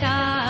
چلتا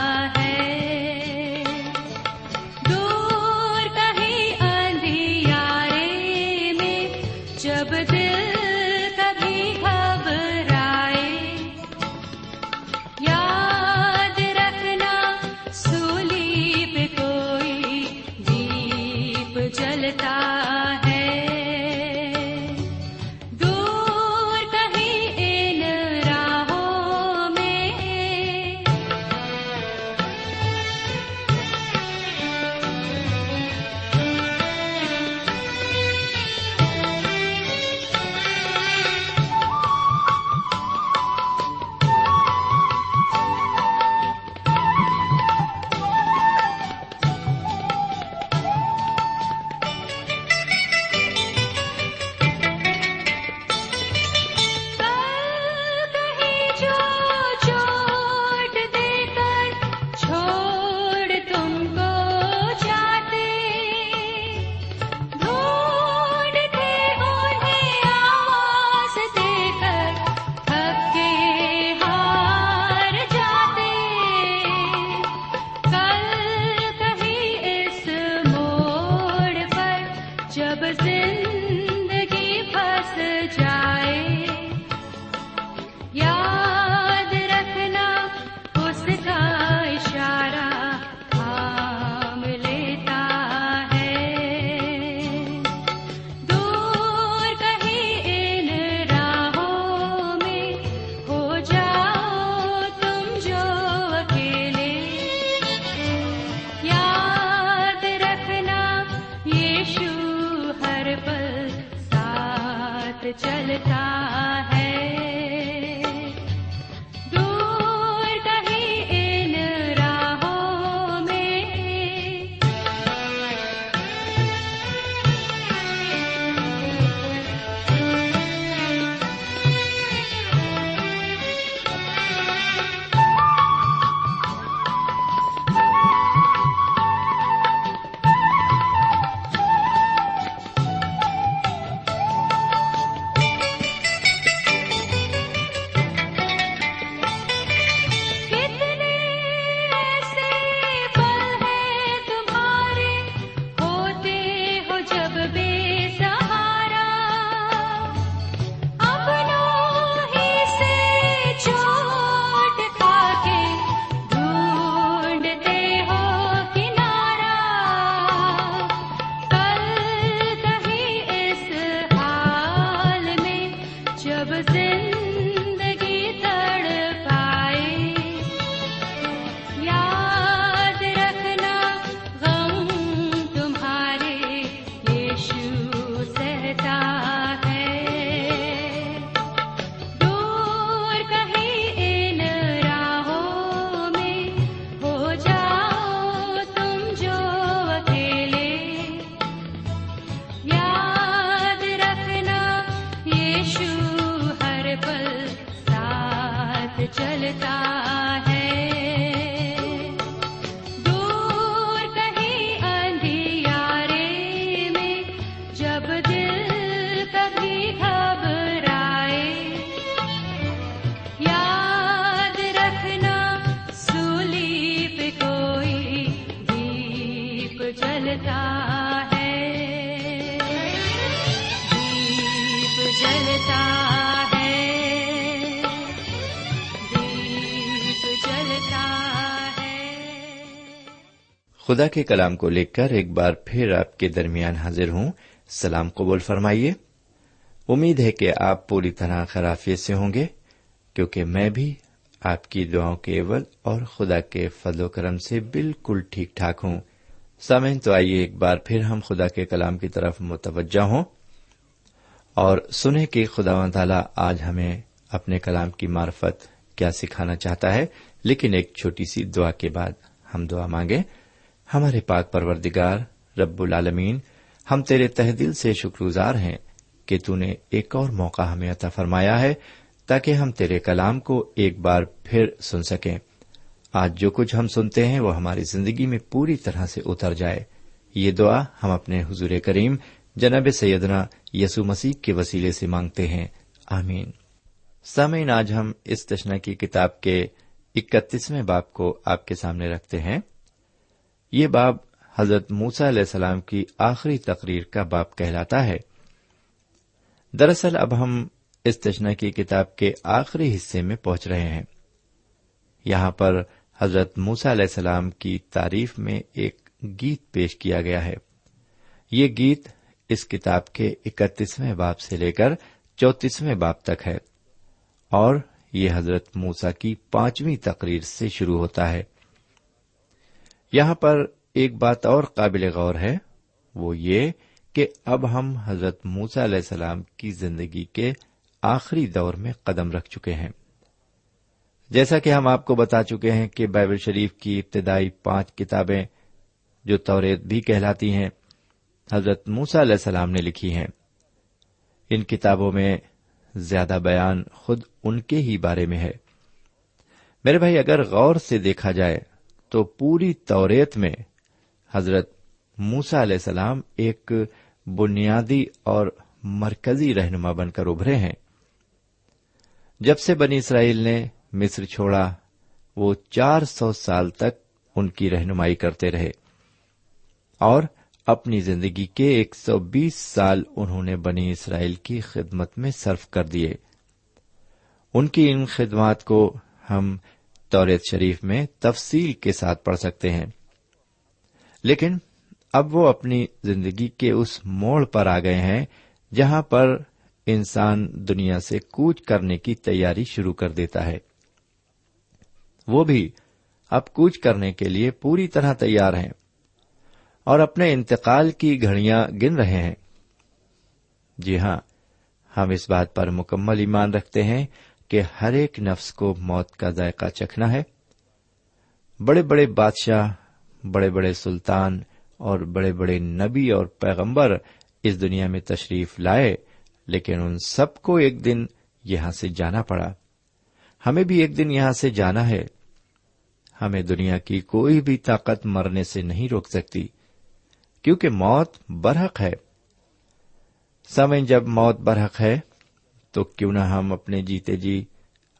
خدا کے کلام کو لے کر ایک بار پھر آپ کے درمیان حاضر ہوں۔ سلام قبول فرمائیے۔ امید ہے کہ آپ پوری طرح خرافیت سے ہوں گے، کیونکہ میں بھی آپ کی دعاؤں کے عوض اور خدا کے فضل و کرم سے بالکل ٹھیک ٹھاک ہوں۔ سامعین، تو آئیے ایک بار پھر ہم خدا کے کلام کی طرف متوجہ ہوں۔ اور سنیں کہ خدا و تعالی آج ہمیں اپنے کلام کی معرفت کیا سکھانا چاہتا ہے، لیکن ایک چھوٹی سی دعا کے بعد ہم دعا مانگے ہمارے پاک پروردگار، رب العالمین، ہم تیرے تہ دل سے شکر گزار ہیں کہ تو نے ایک اور موقع ہمیں عطا فرمایا ہے تاکہ ہم تیرے کلام کو ایک بار پھر سن سکیں۔ آج جو کچھ ہم سنتے ہیں وہ ہماری زندگی میں پوری طرح سے اتر جائے۔ یہ دعا ہم اپنے حضور کریم، جناب سیدنا یسو مسیح کے وسیلے سے مانگتے ہیں۔ آمین۔ سامعین، آج ہم اس تشنا کی کتاب کے اکتیسویں باپ کو آپ کے سامنے رکھتے ہیں۔ یہ باب حضرت موسا علیہ السلام کی آخری تقریر کا باب کہلاتا ہے۔ دراصل اب ہم اس تشنا کی کتاب کے آخری حصے میں پہنچ رہے ہیں۔ یہاں پر حضرت موسا علیہ السلام کی تعریف میں ایک گیت پیش کیا گیا ہے۔ یہ گیت اس کتاب کے اکتیسویں باپ سے لے کر چوتیسویں باپ تک ہے اور یہ حضرت موسا کی پانچویں تقریر سے شروع ہوتا ہے۔ یہاں پر ایک بات اور قابل غور ہے، وہ یہ کہ اب ہم حضرت موسا علیہ السلام کی زندگی کے آخری دور میں قدم رکھ چکے ہیں۔ جیسا کہ ہم آپ کو بتا چکے ہیں کہ بائبل شریف کی ابتدائی پانچ کتابیں جو توریت بھی کہلاتی ہیں، حضرت موسا علیہ السلام نے لکھی ہیں۔ ان کتابوں میں زیادہ بیان خود ان کے ہی بارے میں ہے۔ میرے بھائی، اگر غور سے دیکھا جائے تو پوری توریت میں حضرت موسا علیہ السلام ایک بنیادی اور مرکزی رہنما بن کر ابھرے ہیں۔ جب سے بنی اسرائیل نے مصر چھوڑا، وہ چار سو سال تک ان کی رہنمائی کرتے رہے اور اپنی زندگی کے ایک سو بیس سال انہوں نے بنی اسرائیل کی خدمت میں صرف کر دیے۔ ان کی ان خدمات کو ہم توریت شریف میں تفصیل کے ساتھ پڑھ سکتے ہیں۔ لیکن اب وہ اپنی زندگی کے اس موڑ پر آ گئے ہیں جہاں پر انسان دنیا سے کوچ کرنے کی تیاری شروع کر دیتا ہے۔ وہ بھی اب کوچ کرنے کے لیے پوری طرح تیار ہیں اور اپنے انتقال کی گھڑیاں گن رہے ہیں۔ جی ہاں ہم اس بات پر مکمل ایمان رکھتے ہیں کہ ہر ایک نفس کو موت کا ذائقہ چکھنا ہے۔ بڑے بڑے بادشاہ، بڑے بڑے سلطان اور بڑے بڑے نبی اور پیغمبر اس دنیا میں تشریف لائے، لیکن ان سب کو ایک دن یہاں سے جانا پڑا۔ ہمیں بھی ایک دن یہاں سے جانا ہے۔ ہمیں دنیا کی کوئی بھی طاقت مرنے سے نہیں روک سکتی، کیونکہ موت برحق ہے۔ سمے جب موت برحق ہے تو کیوں نہ ہم اپنے جیتے جی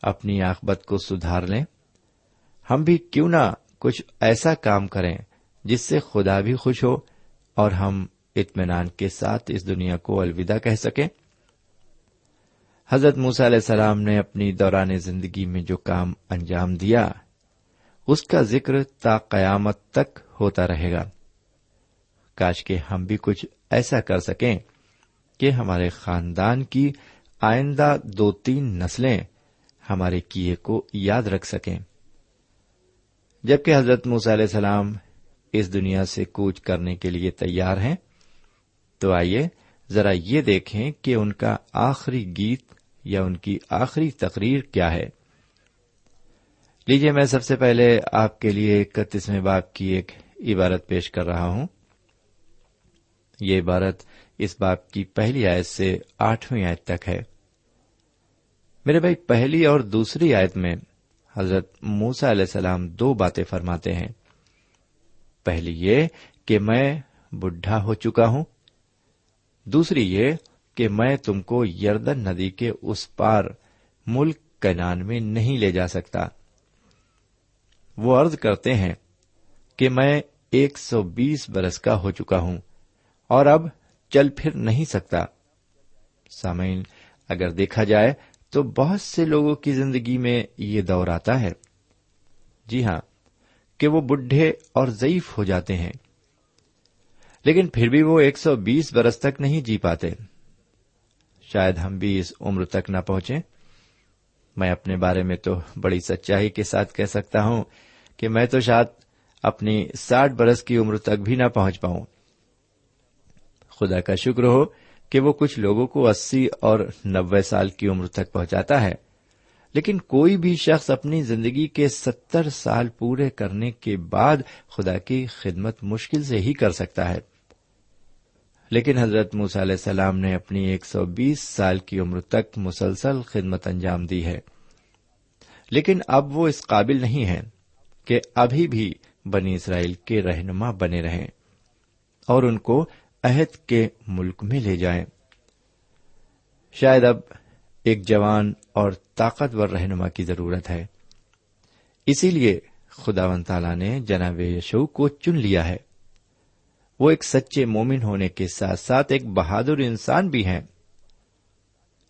اپنی آخبت کو سدھار لیں۔ ہم بھی کیوں نہ کچھ ایسا کام کریں جس سے خدا بھی خوش ہو اور ہم اطمینان کے ساتھ اس دنیا کو الوداع کہہ سکیں۔ حضرت موس علیہ السلام نے اپنی دوران زندگی میں جو کام انجام دیا، اس کا ذکر تا قیامت تک ہوتا رہے گا۔ کاش کے ہم بھی کچھ ایسا کر سکیں کہ ہمارے خاندان کی آئندہ دو تین نسلیں ہمارے کیے کو یاد رکھ سکیں۔ جبکہ حضرت موس علیہ السلام اس دنیا سے کوچ کرنے کے لیے تیار ہیں، تو آئیے ذرا یہ دیکھیں کہ ان کا آخری گیت یا ان کی آخری تقریر کیا ہے۔ لیجیے میں سب سے پہلے آپ کے لیے اکتیسویں باپ کی ایک عبارت پیش کر رہا ہوں۔ یہ عبارت اس باپ کی پہلی آیت سے آٹھویں آیت تک ہے۔ میرے بھائی، پہلی اور دوسری آیت میں حضرت موسا علیہ السلام دو باتیں فرماتے ہیں۔ پہلی یہ کہ میں بڈھا ہو چکا ہوں۔ دوسری یہ کہ میں تم کو یردن ندی کے اس پار ملک کینان میں نہیں لے جا سکتا۔ وہ عرض کرتے ہیں کہ میں ایک سو بیس برس کا ہو چکا ہوں اور اب چل پھر نہیں سکتا۔ سامعین، اگر دیکھا جائے تو بہت سے لوگوں کی زندگی میں یہ دور آتا ہے۔ جی ہاں کہ وہ بڈھے اور ضعیف ہو جاتے ہیں۔ لیکن پھر بھی وہ ایک سو بیس برس تک نہیں جی پاتے۔ شاید ہم بھی اس عمر تک نہ پہنچے میں اپنے بارے میں تو بڑی سچائی کے ساتھ کہہ سکتا ہوں کہ میں تو شاید اپنی ساٹھ برس کی عمر تک بھی نہ پہنچ پاؤں۔ خدا کا شکر ہو کہ وہ کچھ لوگوں کو اسی اور نبے سال کی عمر تک پہنچاتا ہے۔ لیکن کوئی بھی شخص اپنی زندگی کے ستر سال پورے کرنے کے بعد خدا کی خدمت مشکل سے ہی کر سکتا ہے۔ لیکن حضرت موسی علیہ السلام نے اپنی ایک سو بیس سال کی عمر تک مسلسل خدمت انجام دی ہے۔ لیکن اب وہ اس قابل نہیں ہے کہ ابھی بھی بنی اسرائیل کے رہنما بنے رہیں اور ان کو عہد کے ملک میں لے جائیں۔ شاید اب ایک جوان اور طاقتور رہنما کی ضرورت ہے۔ اسی لیے خدا و تعالی نے جناب یشو کو چن لیا ہے۔ وہ ایک سچے مومن ہونے کے ساتھ ساتھ ایک بہادر انسان بھی ہیں۔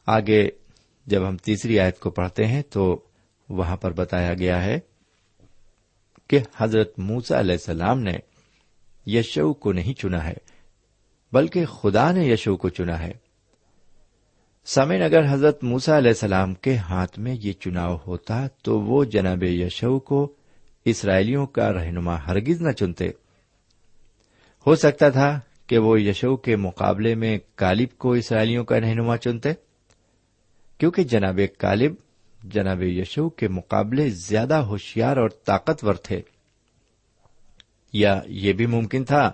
آگے جب ہم تیسری آیت کو پڑھتے ہیں تو وہاں پر بتایا گیا ہے کہ حضرت موسا علیہ السلام نے یشو کو نہیں چنا ہے۔ بلکہ خدا نے یشو کو چنا ہے۔ سمین اگر حضرت موسا علیہ السلام کے ہاتھ میں یہ چناؤ ہوتا تو وہ جناب یشو کو اسرائیلیوں کا رہنما ہرگز نہ چنتے۔ ہو سکتا تھا کہ وہ یشو کے مقابلے میں کالب کو اسرائیلیوں کا رہنما چنتے، کیونکہ جناب کالب جناب یشو کے مقابلے زیادہ ہوشیار اور طاقتور تھے۔ یا یہ بھی ممکن تھا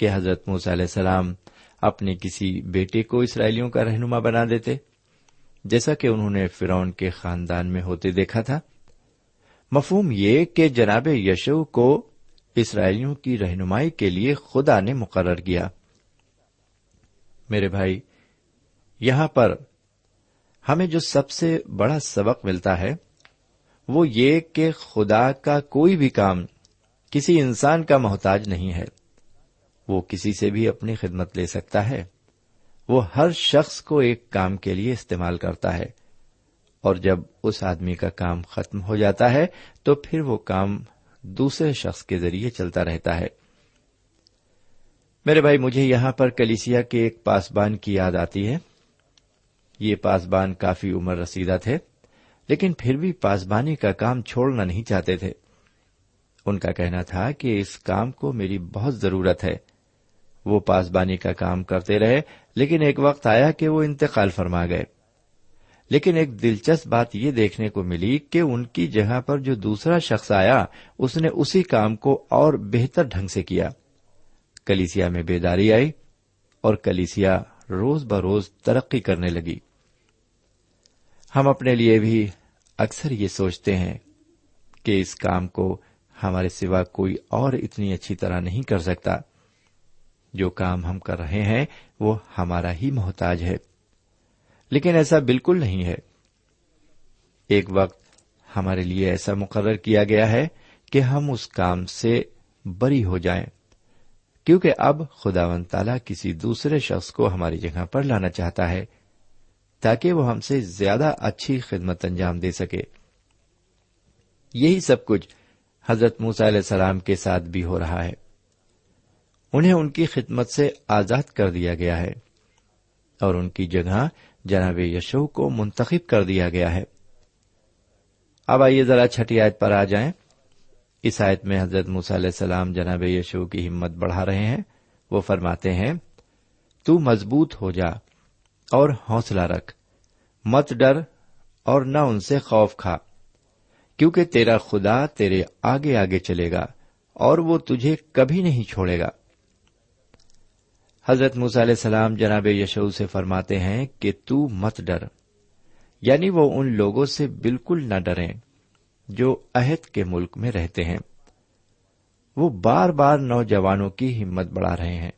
کہ حضرت موس علیہ السلام اپنے کسی بیٹے کو اسرائیلیوں کا رہنما بنا دیتے، جیسا کہ انہوں نے فرون کے خاندان میں ہوتے دیکھا تھا۔ مفہوم یہ کہ جناب یشو کو اسرائیلیوں کی رہنمائی کے لیے خدا نے مقرر کیا۔ میرے بھائی، یہاں پر ہمیں جو سب سے بڑا سبق ملتا ہے، وہ یہ کہ خدا کا کوئی بھی کام کسی انسان کا محتاج نہیں ہے۔ وہ کسی سے بھی اپنی خدمت لے سکتا ہے۔ وہ ہر شخص کو ایک کام کے لیے استعمال کرتا ہے۔ اور جب اس آدمی کا کام ختم ہو جاتا ہے، تو پھر وہ کام دوسرے شخص کے ذریعے چلتا رہتا ہے۔ میرے بھائی، مجھے یہاں پر کلیسیا کے ایک پاسبان کی یاد آتی ہے۔ یہ پاسبان کافی عمر رسیدہ تھے، لیکن پھر بھی پاسبانی کا کام چھوڑنا نہیں چاہتے تھے۔ ان کا کہنا تھا کہ اس کام کو میری بہت ضرورت ہے۔ وہ پاسبانی کا کام کرتے رہے، لیکن ایک وقت آیا کہ وہ انتقال فرما گئے۔ لیکن ایک دلچسپ بات یہ دیکھنے کو ملی کہ ان کی جگہ پر جو دوسرا شخص آیا، اس نے اسی کام کو اور بہتر ڈھنگ سے کیا۔ کلیسیا میں بیداری آئی اور کلیسیا روز بروز ترقی کرنے لگی۔ ہم اپنے لیے بھی اکثر یہ سوچتے ہیں کہ اس کام کو ہمارے سوا کوئی اور اتنی اچھی طرح نہیں کر سکتا۔ جو کام ہم کر رہے ہیں، وہ ہمارا ہی محتاج ہے۔ لیکن ایسا بالکل نہیں ہے۔ ایک وقت ہمارے لیے ایسا مقرر کیا گیا ہے کہ ہم اس کام سے بری ہو جائیں۔ کیونکہ اب خدا و تعالی کسی دوسرے شخص کو ہماری جگہ پر لانا چاہتا ہے، تاکہ وہ ہم سے زیادہ اچھی خدمت انجام دے سکے۔ یہی سب کچھ حضرت موسی علیہ السلام کے ساتھ بھی ہو رہا ہے۔ انہیں ان کی خدمت سے آزاد کر دیا گیا ہے اور ان کی جگہ جناب یشو کو منتخب کر دیا گیا ہے۔ اب آئیے ذرا چھٹی آیت پر آ جائیں۔ اس آیت میں حضرت علیہ السلام جناب یشو کی ہمت بڑھا رہے ہیں۔ وہ فرماتے ہیں، تو مضبوط ہو جا اور حوصلہ رکھ۔ مت ڈر اور نہ ان سے خوف کھا، کیونکہ تیرا خدا تیرے آگے آگے چلے گا اور وہ تجھے کبھی نہیں چھوڑے گا۔ حضرت علیہ السلام جناب یشو سے فرماتے ہیں کہ تو مت ڈر یعنی وہ ان لوگوں سے بالکل نہ ڈریں جو عہد کے ملک میں رہتے ہیں۔ وہ بار بار نوجوانوں کی ہمت بڑھا رہے ہیں،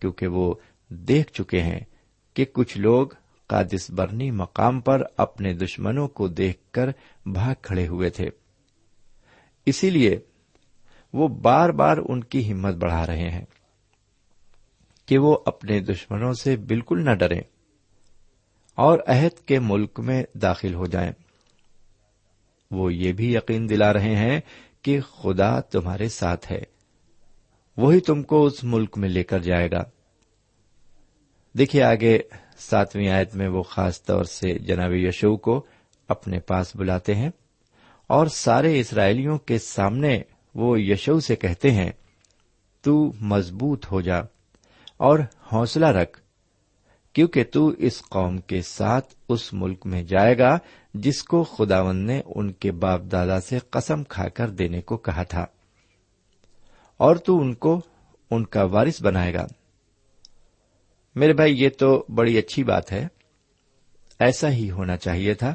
کیونکہ وہ دیکھ چکے ہیں کہ کچھ لوگ قادس برنی مقام پر اپنے دشمنوں کو دیکھ کر بھاگ کھڑے ہوئے تھے۔ اسی لیے وہ بار بار ان کی ہمت بڑھا رہے ہیں۔ کہ وہ اپنے دشمنوں سے بالکل نہ ڈریں اور عہد کے ملک میں داخل ہو جائیں۔ وہ یہ بھی یقین دلا رہے ہیں کہ خدا تمہارے ساتھ ہے۔ وہی تم کو اس ملک میں لے کر جائے گا۔ دیکھیے آگے ساتویں آیت میں وہ خاص طور سے جناب یشو کو اپنے پاس بلاتے ہیں اور سارے اسرائیلیوں کے سامنے وہ یشو سے کہتے ہیں، تو مضبوط ہو جا۔ اور حوصلہ رکھ، کیونکہ تو اس قوم کے ساتھ اس ملک میں جائے گا جس کو خداون نے ان کے باپ دادا سے قسم کھا کر دینے کو کہا تھا۔ اور تو ان کو ان کا وارث بنائے گا۔ میرے بھائی، یہ تو بڑی اچھی بات ہے۔ ایسا ہی ہونا چاہیے تھا۔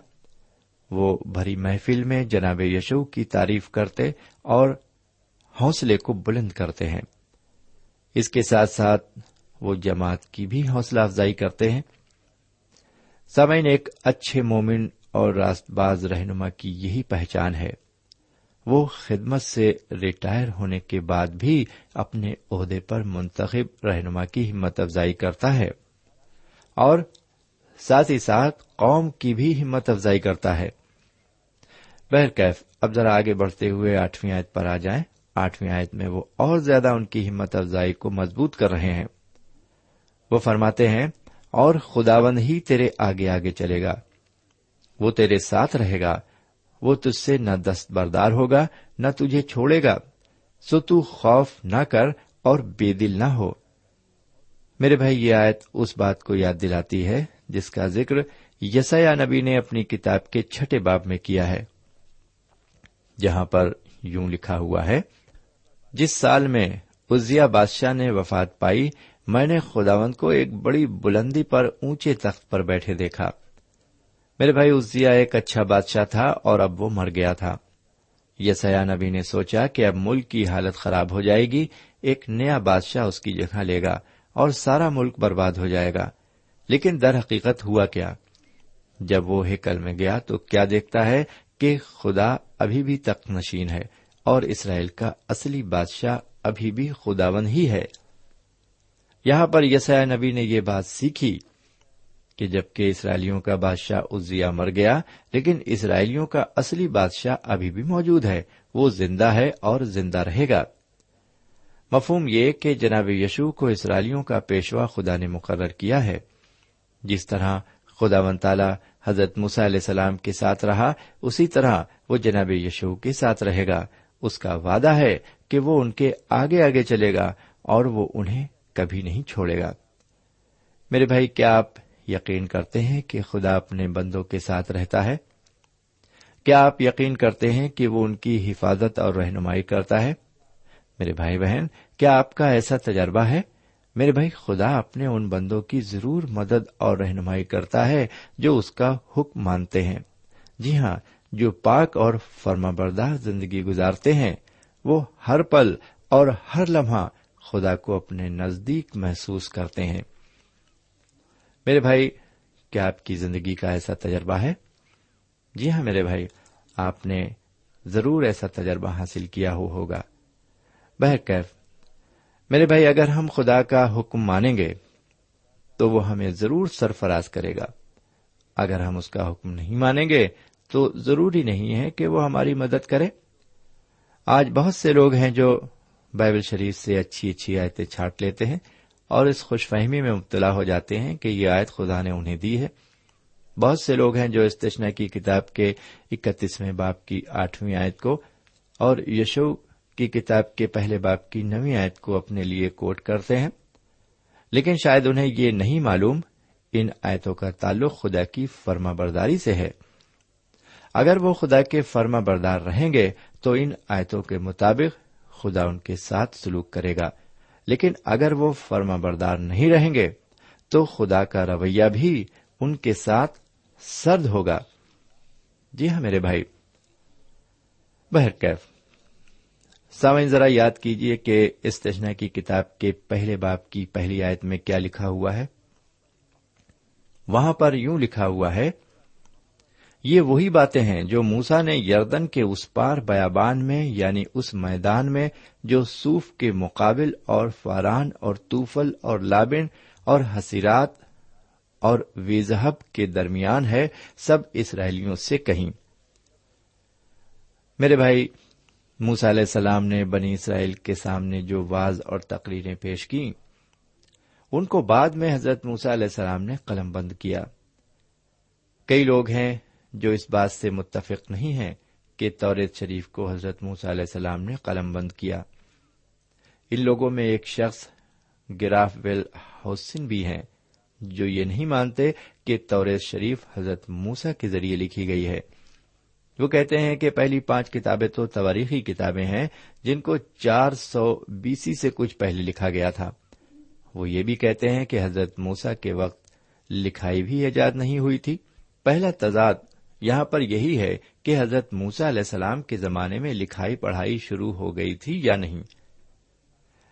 وہ بھری محفل میں جناب یشو کی تعریف کرتے اور حوصلے کو بلند کرتے ہیں۔ اس کے ساتھ ساتھ وہ جماعت کی بھی حوصلہ افزائی کرتے ہیں۔ سمعین ایک اچھے مومن اور راست باز رہنما کی یہی پہچان ہے۔ وہ خدمت سے ریٹائر ہونے کے بعد بھی اپنے عہدے پر منتخب رہنما کی ہمت افزائی کرتا ہے۔ اور ساتھ ہی ساتھ قوم کی بھی ہمت افزائی کرتا ہے۔ بہرکیف، اب ذرا آگے بڑھتے ہوئے آٹھویں آیت پر آ جائیں۔ آٹھویں آیت میں وہ اور زیادہ ان کی ہمت افزائی کو مضبوط کر رہے ہیں۔ وہ فرماتے ہیں، اور خداوند ہی تیرے آگے آگے چلے گا۔ وہ تیرے ساتھ رہے گا۔ وہ تج سے نہ دست بردار ہوگا، نہ تجھے چھوڑے گا۔ سو تو خوف نہ کر اور بے دل نہ ہو۔ میرے بھائی، یہ آیت اس بات کو یاد دلاتی ہے جس کا ذکر یسیا نبی نے اپنی کتاب کے چھٹے باب میں کیا ہے، جہاں پر یوں لکھا ہوا ہے، جس سال میں ازیا بادشاہ نے وفات پائی میں نے خداوند کو ایک بڑی بلندی پر اونچے تخت پر بیٹھے دیکھا۔ میرے بھائی ازیا ایک اچھا بادشاہ تھا اور اب وہ مر گیا تھا۔ یسیا نبی نے سوچا کہ اب ملک کی حالت خراب ہو جائے گی، ایک نیا بادشاہ اس کی جگہ لے گا اور سارا ملک برباد ہو جائے گا۔ لیکن در حقیقت ہوا کیا؟ جب وہ ہیکل میں گیا تو کیا دیکھتا ہے کہ خدا ابھی بھی تخت نشین ہے اور اسرائیل کا اصلی بادشاہ ابھی بھی خداون ہی ہے؟ یہاں پر یسیا نبی نے یہ بات سیکھی کہ جبکہ اسرائیلیوں کا بادشاہ ازیا مر گیا، لیکن اسرائیلیوں کا اصلی بادشاہ ابھی بھی موجود ہے۔ وہ زندہ ہے اور زندہ رہے گا۔ مفہوم یہ کہ جناب یشو کو اسرائیلیوں کا پیشوا خدا نے مقرر کیا ہے۔ جس طرح خدا و تعالی حضرت مسا علیہ السلام کے ساتھ رہا، اسی طرح وہ جناب یشو کے ساتھ رہے گا۔ اس کا وعدہ ہے کہ وہ ان کے آگے آگے چلے گا اور وہ انہیں کبھی نہیں چھوڑے گا۔ میرے بھائی، کیا آپ یقین کرتے ہیں کہ خدا اپنے بندوں کے ساتھ رہتا ہے؟ کیا آپ یقین کرتے ہیں کہ وہ ان کی حفاظت اور رہنمائی کرتا ہے؟ میرے بھائی بہن، کیا آپ کا ایسا تجربہ ہے؟ میرے بھائی، خدا اپنے ان بندوں کی ضرور مدد اور رہنمائی کرتا ہے جو اس کا حکم مانتے ہیں۔ جی ہاں جو پاک اور فرما بردار زندگی گزارتے ہیں، وہ ہر پل اور ہر لمحہ خدا کو اپنے نزدیک محسوس کرتے ہیں۔ میرے بھائی، کیا آپ کی زندگی کا ایسا تجربہ ہے؟ جی ہاں میرے بھائی، آپ نے ضرور ایسا تجربہ حاصل کیا ہو ہوگا۔ بہرکیف، میرے بھائی، اگر ہم خدا کا حکم مانیں گے، تو وہ ہمیں ضرور سرفراز کرے گا۔ اگر ہم اس کا حکم نہیں مانیں گے، تو ضروری نہیں ہے کہ وہ ہماری مدد کرے۔ آج بہت سے لوگ ہیں جو بائبل شریف سے اچھی اچھی آیتیں چھانٹ لیتے ہیں اور اس خوش فہمی میں مبتلا ہو جاتے ہیں کہ یہ آیت خدا نے انہیں دی ہے۔ بہت سے لوگ ہیں جو استشنا کی کتاب کے اکتیسویں باپ کی آٹھویں آیت کو اور یشو کی کتاب کے پہلے باپ کی نویں آیت کو اپنے لیے کوٹ کرتے ہیں۔ لیکن شاید انہیں یہ نہیں معلوم ان آیتوں کا تعلق خدا کی فرما برداری سے ہے۔ اگر وہ خدا کے فرما بردار رہیں گے تو ان آیتوں کے مطابق خدا ان کے ساتھ سلوک کرے گا۔ لیکن اگر وہ فرما بردار نہیں رہیں گے، تو خدا کا رویہ بھی ان کے ساتھ سرد ہوگا۔ جی ہاں میرے بھائی۔ بہرکیف سامعین، ذرا یاد کیجیے کہ استجنا کی کتاب کے پہلے باپ کی پہلی آیت میں کیا لکھا ہوا ہے؟ وہاں پر یوں لکھا ہوا ہے یہ وہی باتیں ہیں جو موسا نے یردن کے اس پار بیابان میں یعنی اس میدان میں، جو سوف کے مقابل اور فاران اور توفل اور لابن اور حسیرات اور ویزہب کے درمیان ہے، سب اسرائیلیوں سے کہیں۔ میرے بھائی موسا علیہ السلام نے بنی اسرائیل کے سامنے جو واز اور تقریریں پیش کی ان کو بعد میں حضرت موسا علیہ السلام نے قلم بند کیا۔ کئی لوگ ہیں جو اس بات سے متفق نہیں ہیں کہ توریت شریف کو حضرت موسا علیہ السلام نے قلم بند کیا۔ ان لوگوں میں ایک شخص گراف ویل حسن بھی ہیں، جو یہ نہیں مانتے کہ توریت شریف حضرت موسا کے ذریعے لکھی گئی ہے۔ وہ کہتے ہیں کہ پہلی پانچ کتابیں تو تواریخی کتابیں ہیں، جن کو چار سو بیسی سے کچھ پہلے لکھا گیا تھا۔ وہ یہ بھی کہتے ہیں کہ حضرت موسا کے وقت لکھائی بھی ایجاد نہیں ہوئی تھی۔ پہلا تضاد یہاں پر یہی ہے کہ حضرت موسا علیہ السلام کے زمانے میں لکھائی پڑھائی شروع ہو گئی تھی یا نہیں۔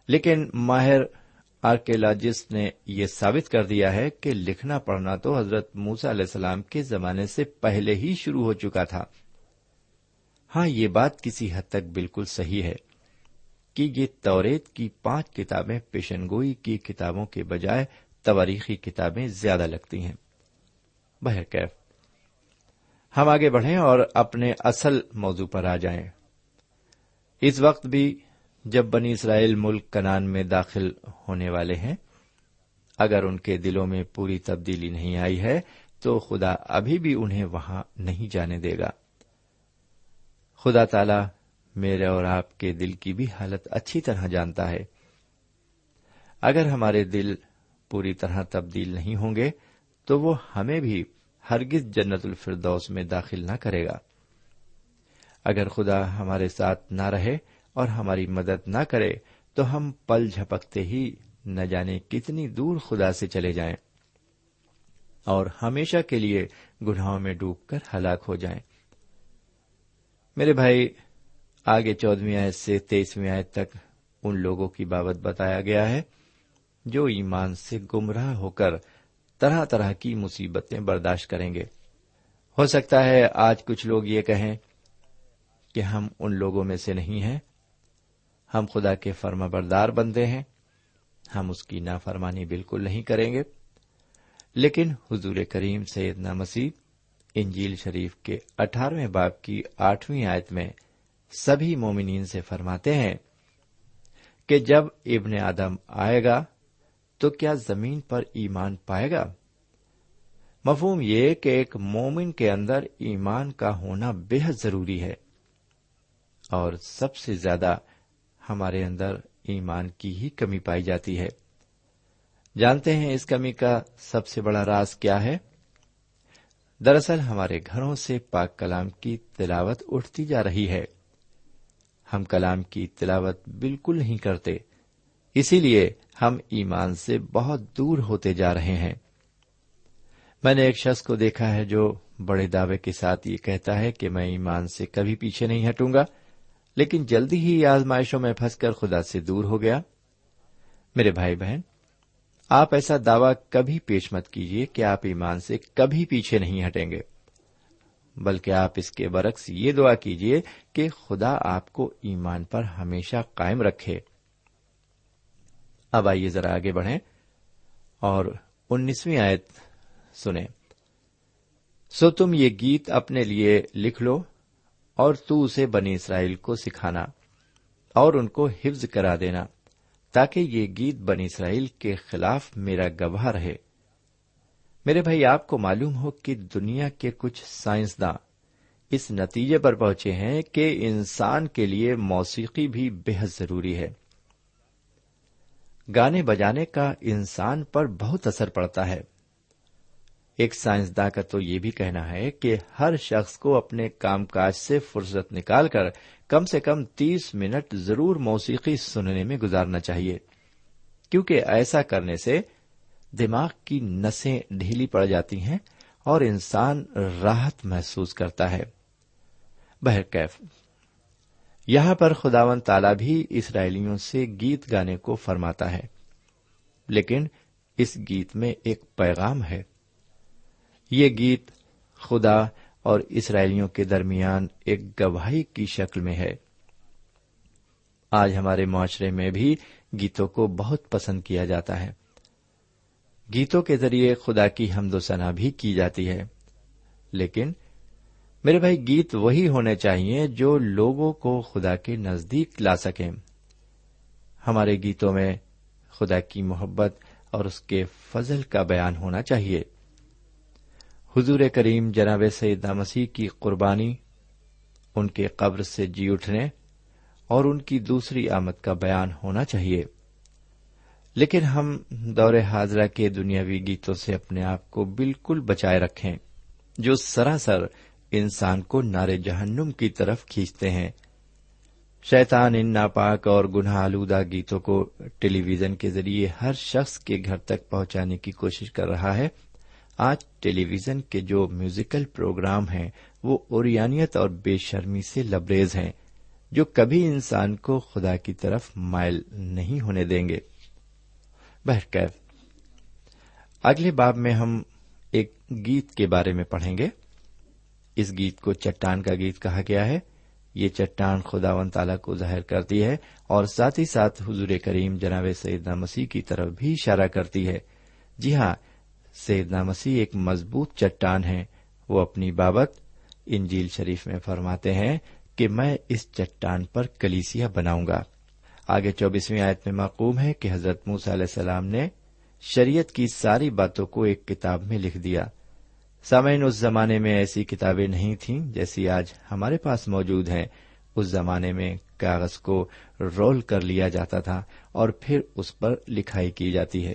لیکن ماہر آرکیولوجسٹ نے یہ ثابت کر دیا ہے کہ لکھنا پڑھنا تو حضرت موسا علیہ السلام کے زمانے سے پہلے ہی شروع ہو چکا تھا۔ ہاں یہ بات کسی حد تک بالکل صحیح ہے کہ یہ توریت کی پانچ کتابیں پیشنگوئی کی کتابوں کے بجائے تواریخی کتابیں زیادہ لگتی ہیں۔ بہرکیف۔ ہم آگے بڑھیں اور اپنے اصل موضوع پر آ جائیں۔ اس وقت بھی جب بنی اسرائیل ملک کنان میں داخل ہونے والے ہیں، اگر ان کے دلوں میں پوری تبدیلی نہیں آئی ہے، تو خدا ابھی بھی انہیں وہاں نہیں جانے دے گا۔ خدا تعالی میرے اور آپ کے دل کی بھی حالت اچھی طرح جانتا ہے۔ اگر ہمارے دل پوری طرح تبدیل نہیں ہوں گے، تو وہ ہمیں بھی ہرگز جنت الفردوس میں داخل نہ کرے گا۔ اگر خدا ہمارے ساتھ نہ رہے اور ہماری مدد نہ کرے، تو ہم پل جھپکتے ہی نہ جانے کتنی دور خدا سے چلے جائیں۔ اور ہمیشہ کے لیے گناہوں میں ڈوب کر ہلاک ہو جائیں۔ میرے بھائی، آگے چودہویں آیت سے تیسویں آیت تک ان لوگوں کی بابت بتایا گیا ہے جو ایمان سے گمراہ ہو کر طرح طرح کی مصیبتیں برداشت کریں گے۔ ہو سکتا ہے آج کچھ لوگ یہ کہیں کہ ہم ان لوگوں میں سے نہیں ہیں۔ ہم خدا کے فرما بردار بندے ہیں۔ ہم اس کی نافرمانی بالکل نہیں کریں گے۔ لیکن حضور کریم سیدنا مسیح انجیل شریف کے اٹھارہویں باپ کی آٹھویں آیت میں سبھی مومنین سے فرماتے ہیں کہ جب ابن آدم آئے گا تو کیا زمین پر ایمان پائے گا؟ مفہوم یہ کہ ایک مومن کے اندر ایمان کا ہونا بے حد ضروری ہے، اور سب سے زیادہ ہمارے اندر ایمان کی ہی کمی پائی جاتی ہے۔ جانتے ہیں اس کمی کا سب سے بڑا راز کیا ہے؟ دراصل ہمارے گھروں سے پاک کلام کی تلاوت اٹھتی جا رہی ہے۔ ہم کلام کی تلاوت بالکل نہیں کرتے، اسی لیے ہم ایمان سے بہت دور ہوتے جا رہے ہیں۔ میں نے ایک شخص کو دیکھا ہے جو بڑے دعوے کے ساتھ یہ کہتا ہے کہ میں ایمان سے کبھی پیچھے نہیں ہٹوں گا، لیکن جلدی ہی آزمائشوں میں پھنس کر خدا سے دور ہو گیا۔ میرے بھائی بہن، آپ ایسا دعوی کبھی پیش مت کیجیے کہ آپ ایمان سے کبھی پیچھے نہیں ہٹیں گے۔ بلکہ آپ اس کے برعکس یہ دعا کیجیے کہ خدا آپ کو ایمان پر ہمیشہ قائم رکھے۔ اب آئیے ذرا آگے بڑھیں اور انیسویں آیت سنیں۔ سو تم یہ گیت اپنے لیے لکھ لو اور تو اسے بنی اسرائیل کو سکھانا اور ان کو حفظ کرا دینا تاکہ یہ گیت بنی اسرائیل کے خلاف میرا گواہ رہے۔ میرے بھائی، آپ کو معلوم ہو کہ دنیا کے کچھ سائنسداں اس نتیجے پر پہنچے ہیں کہ انسان کے لیے موسیقی بھی بے حد ضروری ہے۔ گانے بجانے کا انسان پر بہت اثر پڑتا ہے۔ ایک سائنسداں کا تو یہ بھی کہنا ہے کہ ہر شخص کو اپنے کام کاج سے فرصت نکال کر کم سے کم تیس منٹ ضرور موسیقی سننے میں گزارنا چاہیے۔ کیونکہ ایسا کرنے سے دماغ کی نسیں ڈھیلی پڑ جاتی ہیں اور انسان راحت محسوس کرتا ہے۔ بہرکیف۔ یہاں پر خداون تالا بھی اسرائیلیوں سے گیت گانے کو فرماتا ہے۔ لیکن اس گیت میں ایک پیغام ہے۔ یہ گیت خدا اور اسرائیلیوں کے درمیان ایک گواہی کی شکل میں ہے۔ آج ہمارے معاشرے میں بھی گیتوں کو بہت پسند کیا جاتا ہے۔ گیتوں کے ذریعے خدا کی حمد و ثنا بھی کی جاتی ہے۔ لیکن میرے بھائی، گیت وہی ہونے چاہیے جو لوگوں کو خدا کے نزدیک لا سکیں۔ ہمارے گیتوں میں خدا کی محبت اور اس کے فضل کا بیان ہونا چاہیے۔ حضور کریم جناب سیدہ مسیح کی قربانی، ان کے قبر سے جی اٹھنے اور ان کی دوسری آمد کا بیان ہونا چاہیے۔ لیکن ہم دور حاضرہ کے دنیاوی گیتوں سے اپنے آپ کو بالکل بچائے رکھیں۔ جو سراسر انسان کو نارے جہنم کی طرف کھینچتے ہیں۔ شیطان ان ناپاک اور گناہ آلودہ گیتوں کو ٹیلی ویژن کے ذریعے ہر شخص کے گھر تک پہنچانے کی کوشش کر رہا ہے۔ آج ٹیلی ویژن کے جو میوزیکل پروگرام ہیں، وہ اوریانیت اور بے شرمی سے لبریز ہیں، جو کبھی انسان کو خدا کی طرف مائل نہیں ہونے دیں گے۔ بہرکیف اگلے باب میں ہم ایک گیت کے بارے میں پڑھیں گے۔ اس گیت کو چٹان کا گیت کہا گیا ہے۔ یہ چٹان خدا و تعالی کو ظاہر کرتی ہے اور ساتھ ہی ساتھ حضور کریم جناب سیدنا مسیح کی طرف بھی اشارہ کرتی ہے۔ جی ہاں سیدنا مسیح ایک مضبوط چٹان ہے وہ اپنی بابت انجیل شریف میں فرماتے ہیں کہ میں اس چٹان پر کلیسیا بناؤں گا۔ آگے چوبیسویں آیت میں معقوم ہے کہ حضرت موس علیہ السلام نے شریعت کی ساری باتوں کو ایک کتاب میں لکھ دیا۔ سامعین، اس زمانے میں ایسی کتابیں نہیں تھیں جیسی آج ہمارے پاس موجود ہیں۔ اس زمانے میں کاغذ کو رول کر لیا جاتا تھا اور پھر اس پر لکھائی کی جاتی ہے۔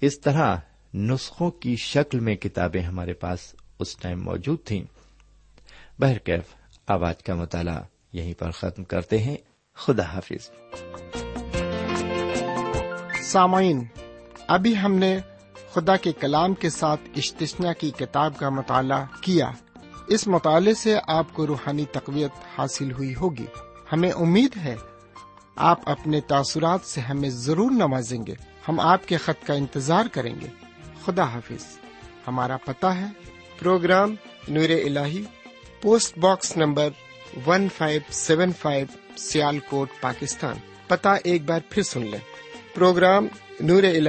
اس طرح نسخوں کی شکل میں کتابیں ہمارے پاس اس ٹائم موجود تھیں۔ بہرکیف آواز کا مطالعہ یہیں پر ختم کرتے ہیں۔ خدا حافظ۔ سامعین، ابھی ہم نے خدا کے کلام کے ساتھ اشتشنا کی کتاب کا مطالعہ کیا۔ اس مطالعے سے آپ کو روحانی تقویت حاصل ہوئی ہوگی۔ ہمیں امید ہے آپ اپنے تاثرات سے ہمیں ضرور نوازیں گے۔ ہم آپ کے خط کا انتظار کریں گے۔ خدا حافظ۔ ہمارا پتہ ہے۔ پروگرام نور ال post box number one five seven five Sialkot, Pakistan. پتہ ایک بار پھر سن لیں۔ پروگرام نور ال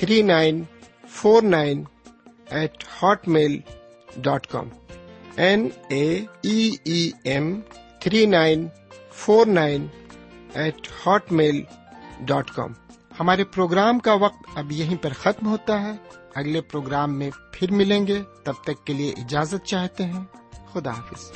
three nine four nine eight hotmail dot com N A E M three nine four nine eight hotmail dot com ہمارے programme کا وقت اب یہیں پر ختم ہوتا ہے۔ اگلے پروگرام میں پھر ملیں گے۔ تب تک کے لیے اجازت چاہتے ہیں۔ خدا حافظ۔